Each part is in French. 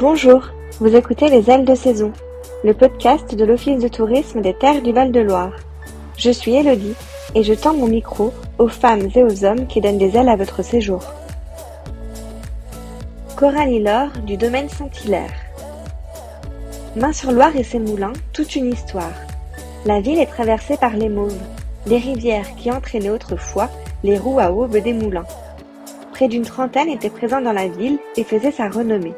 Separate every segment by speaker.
Speaker 1: Bonjour, vous écoutez Les Ailes de Saison, le podcast de l'Office de tourisme des terres du Val-de-Loire. Je suis Elodie et je tends mon micro aux femmes et aux hommes qui donnent des ailes à votre séjour. Coralie Laure du domaine Saint-Hilaire. Main-sur-Loire et ses moulins, toute une histoire. La ville est traversée par les Mauves, des rivières qui entraînaient autrefois les roues à aube des moulins. Près d'une trentaine étaient présents dans la ville et faisaient sa renommée.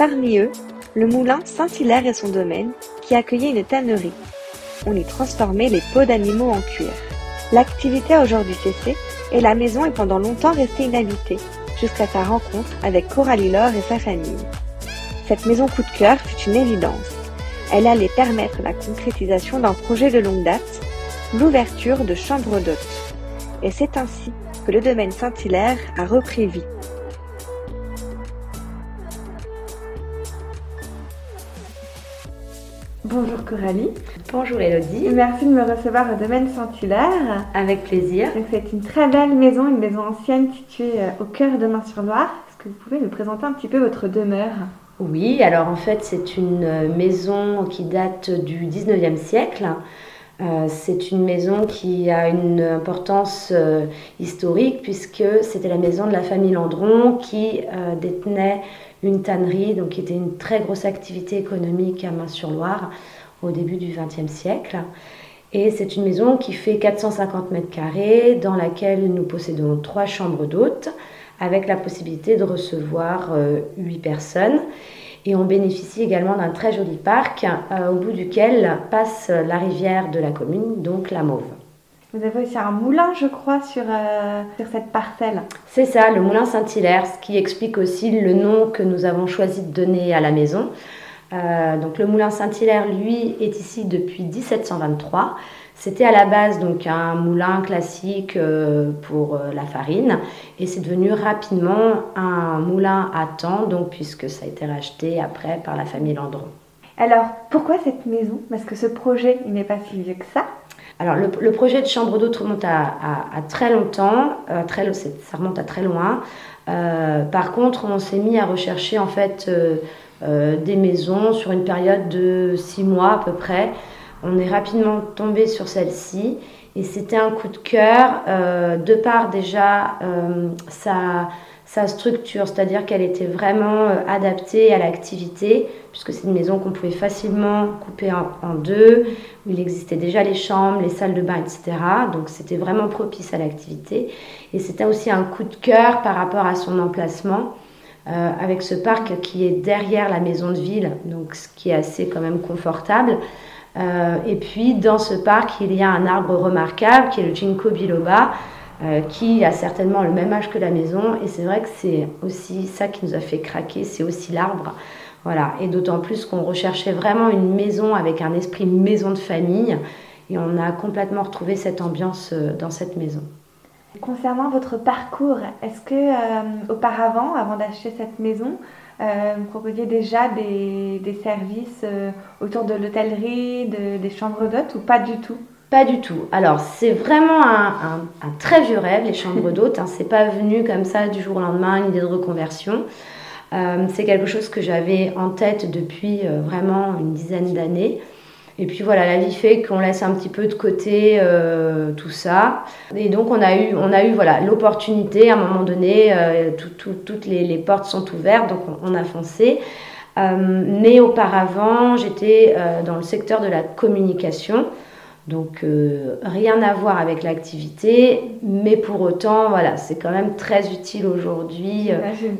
Speaker 1: Parmi eux, le moulin Saint-Hilaire et son domaine, qui accueillait une tannerie. On y transformait les peaux d'animaux en cuir. L'activité a aujourd'hui cessé et la maison est pendant longtemps restée inhabitée, jusqu'à sa rencontre avec Coralie Laure et sa famille. Cette maison coup de cœur fut une évidence. Elle allait permettre la concrétisation d'un projet de longue date, l'ouverture de chambres d'hôtes. Et c'est ainsi que le domaine Saint-Hilaire a repris vie. Bonjour Coralie.
Speaker 2: Bonjour Elodie.
Speaker 1: Merci de me recevoir au domaine Saint-Hilaire.
Speaker 2: Avec plaisir.
Speaker 1: C'est une très belle maison, une maison ancienne située euh, au cœur de Main-sur-Loire. Est-ce que vous pouvez me présenter un petit peu votre demeure?
Speaker 2: Oui, alors en fait c'est une euh, maison qui date du 19e siècle. Euh, c'est une maison qui a une importance historique puisque c'était la maison de la famille Landron qui détenait une tannerie, donc qui était une très grosse activité économique à Main-sur-Loire au début du XXe siècle. Et c'est une maison qui fait 450 mètres carrés, dans laquelle nous possédons trois chambres d'hôtes, avec la possibilité de recevoir euh, huit personnes. Et on bénéficie également d'un très joli parc, euh, au bout duquel passe la rivière de la commune, donc la Mauve.
Speaker 1: Vous avez aussi un moulin, je crois, sur, euh, sur cette parcelle.
Speaker 2: C'est ça, le moulin Saint-Hilaire, ce qui explique aussi le nom que nous avons choisi de donner à la maison. Euh, donc le moulin Saint-Hilaire, lui, est ici depuis 1723. C'était à la base donc un moulin classique euh, pour la farine et c'est devenu rapidement un moulin à temps, donc puisque ça a été racheté après par la famille Landron.
Speaker 1: Alors pourquoi cette maison? Parce que ce projet, il n'est pas si vieux que ça?
Speaker 2: Alors, le, projet de chambre d'hôte remonte à, très longtemps, euh, très, ça remonte à très loin. Euh, par contre, on s'est mis à rechercher en fait euh, des maisons sur une période de six mois à peu près. On est rapidement tombé sur celle-ci et c'était un coup de cœur de par déjà sa sa structure, c'est-à-dire qu'elle était vraiment euh, adaptée à l'activité, puisque c'est une maison qu'on pouvait facilement couper en, deux, où il existait déjà les chambres, les salles de bain, etc. Donc c'était vraiment propice à l'activité. Et c'était aussi un coup de cœur par rapport à son emplacement, euh, avec ce parc qui est derrière la maison de ville, donc ce qui est assez quand même confortable. Euh, et puis dans ce parc, il y a un arbre remarquable qui est le Ginkgo biloba, euh, qui a certainement le même âge que la maison. Et c'est vrai que c'est aussi ça qui nous a fait craquer, c'est aussi l'arbre. Voilà. Et d'autant plus qu'on recherchait vraiment une maison avec un esprit maison de famille. Et on a complètement retrouvé cette ambiance euh, dans cette maison.
Speaker 1: Concernant votre parcours, est-ce que euh, auparavant, avant d'acheter cette maison, vous proposiez déjà des, services autour de l'hôtellerie, des chambres d'hôtes ou pas du tout?
Speaker 2: Pas du tout. Alors, c'est vraiment un, très vieux rêve, les chambres d'hôtes. Hein. C'est pas venu comme ça du jour au lendemain, une idée de reconversion. Euh, c'est quelque chose que j'avais en tête depuis euh, vraiment une dizaine d'années. Et puis voilà, la vie fait qu'on laisse un petit peu de côté euh, tout ça. Et donc on a eu, on a eu voilà l'opportunité à un moment donné, toutes les, portes sont ouvertes, donc on a foncé. mais auparavant, j'étais dans le secteur de la communication. Donc euh, rien à voir avec l'activité, mais pour autant, voilà, c'est quand même très utile aujourd'hui euh,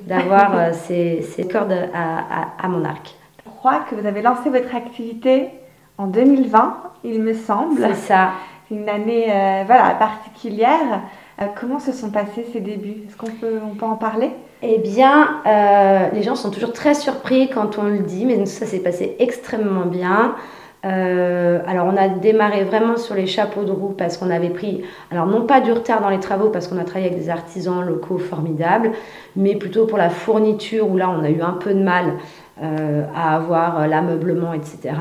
Speaker 2: d'avoir euh, ces, cordes à, mon arc.
Speaker 1: Je crois que vous avez lancé votre activité en 2020, il me semble.
Speaker 2: C'est ça.
Speaker 1: Une année voilà, particulière. comment se sont passés ces débuts? Est-ce qu'on peut, on peut en parler?
Speaker 2: Eh bien, les gens sont toujours très surpris quand on le dit, mais ça s'est passé extrêmement bien. Euh, alors on a démarré vraiment sur les chapeaux de roue parce qu'on avait pris, alors non pas du retard dans les travaux parce qu'on a travaillé avec des artisans locaux formidables, mais plutôt pour la fourniture où là on a eu un peu de mal euh, à avoir l'ameublement, etc.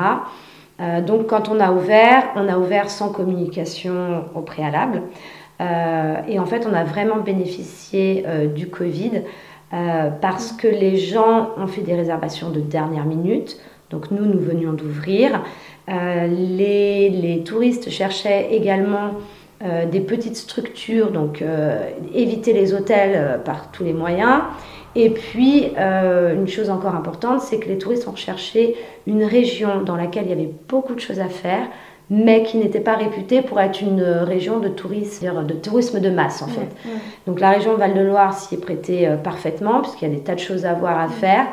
Speaker 2: Euh, donc quand on a ouvert, on a ouvert sans communication au préalable. et en fait on a vraiment bénéficié du Covid parce que les gens ont fait des réservations de dernière minute. Donc nous, nous venions d'ouvrir. les, les, touristes cherchaient également des petites structures, donc éviter les hôtels par tous les moyens. Et puis, euh, une chose encore importante, c'est que les touristes ont recherché une région dans laquelle il y avait beaucoup de choses à faire, mais qui n'était pas réputée pour être une région de tourisme, de tourisme de masse en fait. Donc la région Val-de-Loire s'y est prêtée euh, parfaitement, puisqu'il y a des tas de choses à voir, à faire.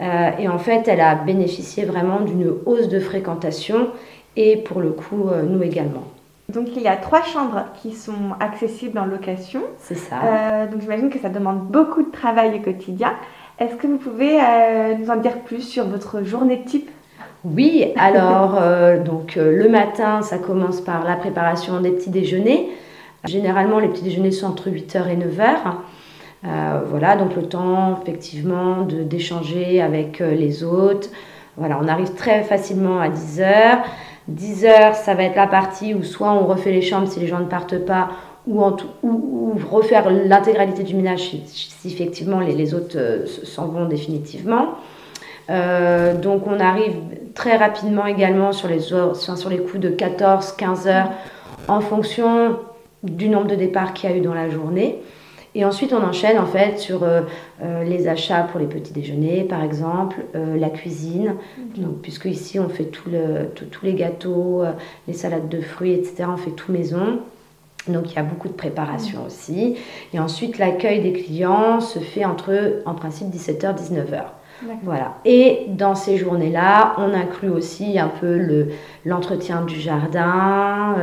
Speaker 2: Euh, et en fait, elle a bénéficié vraiment d'une hausse de fréquentation, et pour le coup, nous également.
Speaker 1: Donc il y a trois chambres qui sont accessibles en location.
Speaker 2: C'est ça.
Speaker 1: Euh, donc j'imagine que ça demande beaucoup de travail au quotidien. Est-ce que vous pouvez euh, nous en dire plus sur votre journée type?
Speaker 2: Oui, alors euh, donc le matin, ça commence par la préparation des petits déjeuners. Généralement, les petits déjeuners sont entre 8h et 9h. voilà, donc le temps effectivement d'échanger avec les hôtes. Voilà, on arrive très facilement à 10h. 10 heures, ça va être la partie où soit on refait les chambres si les gens ne partent pas, ou, en ou, refaire l'intégralité du ménage si, effectivement les, autres euh, s'en vont définitivement. Euh, donc on arrive très rapidement également sur les, sur les coups de 14-15 heures en fonction du nombre de départs qu'il y a eu dans la journée. Et ensuite, on enchaîne en fait sur euh, euh, les achats pour les petits déjeuners, par exemple, euh, la cuisine. Donc, puisque ici, on fait tout le, tous les gâteaux, les salades de fruits, etc. On fait tout maison. Donc, il y a beaucoup de préparation aussi. Et ensuite, l'accueil des clients se fait entre, en principe, 17h, 19h. Voilà. Et dans ces journées-là, on inclut aussi un peu l'entretien du jardin,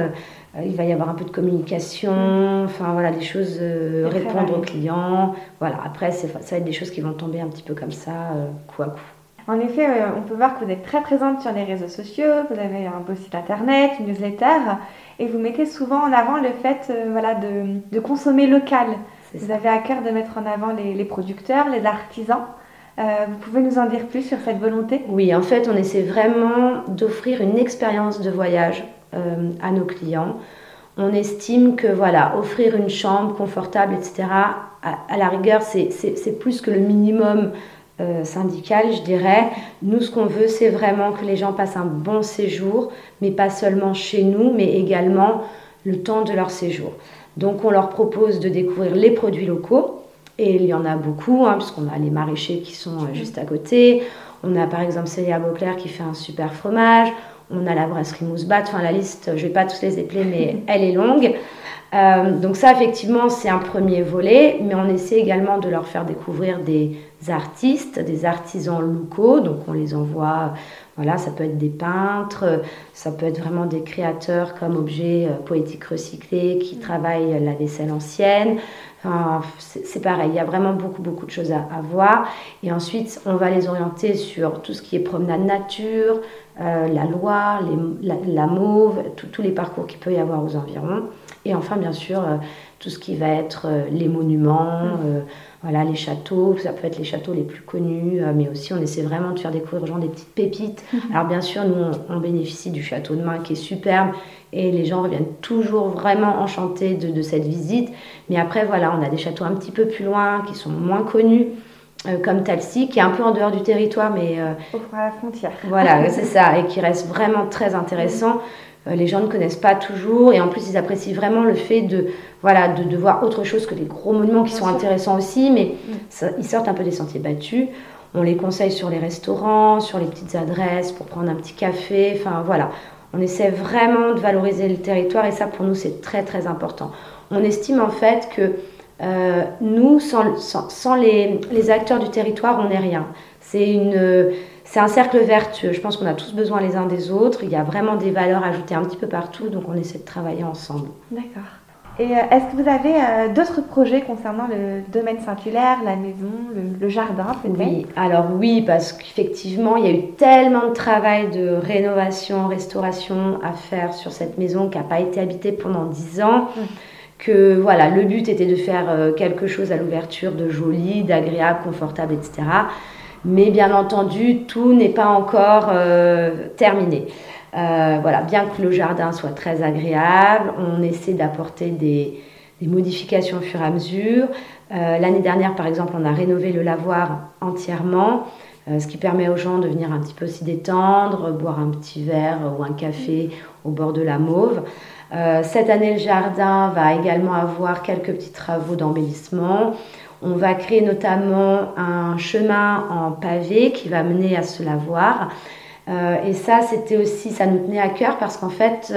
Speaker 2: il va y avoir un peu de communication, enfin voilà, des choses, euh, répondre aux clients. Voilà, après, ça va être des choses qui vont tomber un petit peu comme ça, euh, coup à coup.
Speaker 1: En effet, on peut voir que vous êtes très présente sur les réseaux sociaux, vous avez un beau site internet, une newsletter, et vous mettez souvent en avant le fait voilà, de, de, consommer local. Vous avez à cœur de mettre en avant les, les producteurs, les artisans. vous pouvez nous en dire plus sur cette volonté?
Speaker 2: Oui, en fait, on essaie vraiment d'offrir une expérience de voyage euh, à nos clients. On estime que voilà, offrir une chambre confortable, etc., à, la rigueur, c'est plus que le minimum euh, syndical, je dirais. Nous, ce qu'on veut, c'est vraiment que les gens passent un bon séjour, mais pas seulement chez nous, mais également le temps de leur séjour. Donc, on leur propose de découvrir les produits locaux, et il y en a beaucoup, hein, puisqu'on a les maraîchers qui sont euh, juste à côté. On a par exemple Célia Beauclerc qui fait un super fromage on a la brasserie Moussebat, enfin la liste, je ne vais pas tous les épeler, mais elle est longue. Euh, donc ça, effectivement, c'est un premier volet, mais on essaie également de leur faire découvrir des artistes, des artisans locaux, donc on les envoie, voilà, ça peut être des peintres, ça peut être vraiment des créateurs comme objets euh, poétiques recyclés qui travaillent la vaisselle ancienne. Enfin, c'est pareil, il y a vraiment beaucoup, beaucoup de choses à, à, voir. Et ensuite, on va les orienter sur tout ce qui est promenade nature, euh, la Loire, la, Mauve, tous les parcours qu'il peut y avoir aux environs. Et enfin, bien sûr, euh, tout ce qui va être euh, les monuments, mm. voilà, les châteaux. Ça peut être les châteaux les plus connus, mais aussi on essaie vraiment de faire découvrir aux gens des petites pépites. Mm-hmm. Alors, bien sûr, nous, on, bénéficie du château de Main qui est superbe et les gens reviennent toujours vraiment enchantés de, de cette visite. Mais après, voilà, on a des châteaux un petit peu plus loin qui sont moins connus. Euh, comme Talsi, qui est un peu en dehors du territoire, mais...
Speaker 1: Euh, à la frontière.
Speaker 2: Voilà, c'est ça, et qui reste vraiment très intéressant. Euh, les gens ne connaissent pas toujours, et en plus, ils apprécient vraiment le fait de, voilà, de, de voir autre chose que les gros monuments qui sont intéressants aussi, mais mm. ils sortent un peu des sentiers battus. On les conseille sur les restaurants, sur les petites adresses, pour prendre un petit café, enfin voilà. On essaie vraiment de valoriser le territoire, et ça, pour nous, c'est très, très important. On estime en fait que euh, nous, sans, les, acteurs du territoire, on n'est rien. C'est c'est un cercle vertueux. Je pense qu'on a tous besoin les uns des autres. Il y a vraiment des valeurs ajoutées un petit peu partout, donc on essaie de travailler ensemble.
Speaker 1: D'accord. Et euh, est-ce que vous avez euh, d'autres projets concernant le domaine saint-hilaire, la maison, le, jardin peut-être?
Speaker 2: Oui, alors oui, parce qu'effectivement, il y a eu tellement de travail de rénovation, restauration à faire sur cette maison qui n'a pas été habitée pendant dix ans que voilà, le but était de faire euh, quelque chose à l'ouverture de joli, d'agréable, confortable, etc. Mais bien entendu, tout n'est pas encore euh, terminé. Euh, voilà, bien que le jardin soit très agréable, on essaie d'apporter des, modifications au fur et à mesure. L'année dernière, par exemple, on a rénové le lavoir entièrement. ce qui permet aux gens de venir un petit peu s'y détendre, boire un petit verre ou un café au bord de la Mauve. cette année, le jardin va également avoir quelques petits travaux d'embellissement. On va créer notamment un chemin en pavé qui va mener à ce lavoir. Euh, et ça, c'était aussi, ça nous tenait à cœur parce qu'en fait,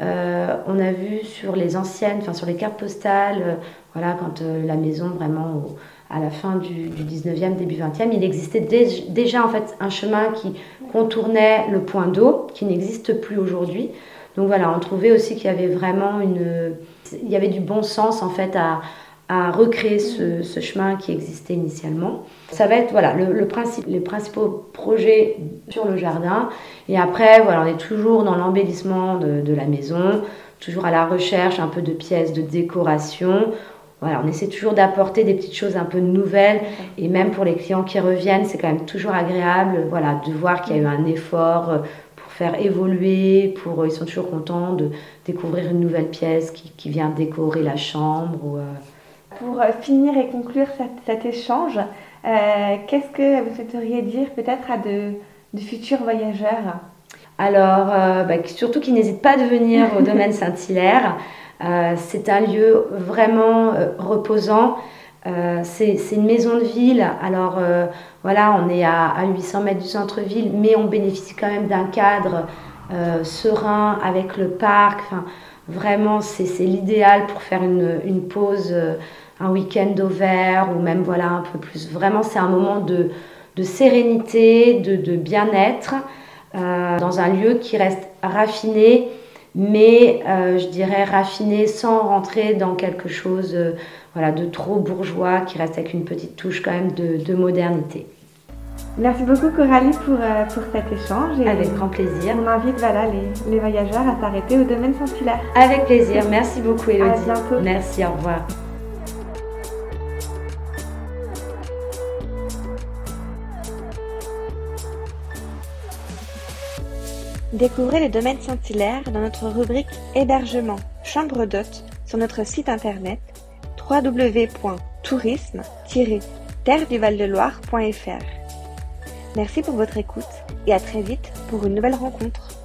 Speaker 2: euh, on a vu sur les anciennes, enfin sur les cartes postales, euh, voilà, quand la maison vraiment à la fin du, 19e, début 20e, il existait déjà en fait un chemin qui contournait le point d'eau, qui n'existe plus aujourd'hui. Donc voilà, on trouvait aussi qu'il y avait vraiment une, il y avait du bon sens en fait à, à recréer ce, chemin qui existait initialement. Ça va être voilà, le, principe, les principaux projets sur le jardin. Et après, voilà, on est toujours dans l'embellissement de, la maison, toujours à la recherche un peu de pièces de décoration. Voilà, on essaie toujours d'apporter des petites choses un peu nouvelles. Et même pour les clients qui reviennent, c'est quand même toujours agréable voilà, de voir qu'il y a eu un effort euh, pour faire évoluer. Pour, ils sont toujours contents de découvrir une nouvelle pièce qui, qui vient décorer la chambre. Ou, euh,
Speaker 1: pour euh, finir et conclure cet, échange, euh, qu'est-ce que vous souhaiteriez dire peut-être à de, futurs voyageurs?
Speaker 2: Alors, euh, bah, surtout qu'ils n'hésitent pas à venir au domaine Saint-Hilaire. c'est un lieu vraiment reposant. c'est une maison de ville. Alors voilà, on est à, 800 mètres du centre-ville, mais on bénéficie quand même d'un cadre serein avec le parc. vraiment, c'est l'idéal pour faire une, une pause un week-end au vert ou même voilà un peu plus. Vraiment, c'est un moment de, sérénité, de, bien-être euh, dans un lieu qui reste raffiné, mais euh, je dirais raffiné sans rentrer dans quelque chose euh, voilà, de trop bourgeois, qui reste avec une petite touche quand même de, modernité.
Speaker 1: Merci beaucoup Coralie pour, pour cet échange.
Speaker 2: Avec grand plaisir.
Speaker 1: On invite voilà, les, les voyageurs à s'arrêter au domaine Saint-Hilaire.
Speaker 2: Avec plaisir. Merci beaucoup Elodie.
Speaker 1: À bientôt.
Speaker 2: Merci, au revoir.
Speaker 1: Découvrez le domaine Saint-Hilaire dans notre rubrique Hébergement chambre d'hôte sur notre site internet www.tourisme-terre-du-val-de-loire.fr. Merci pour votre écoute et à très vite pour une nouvelle rencontre.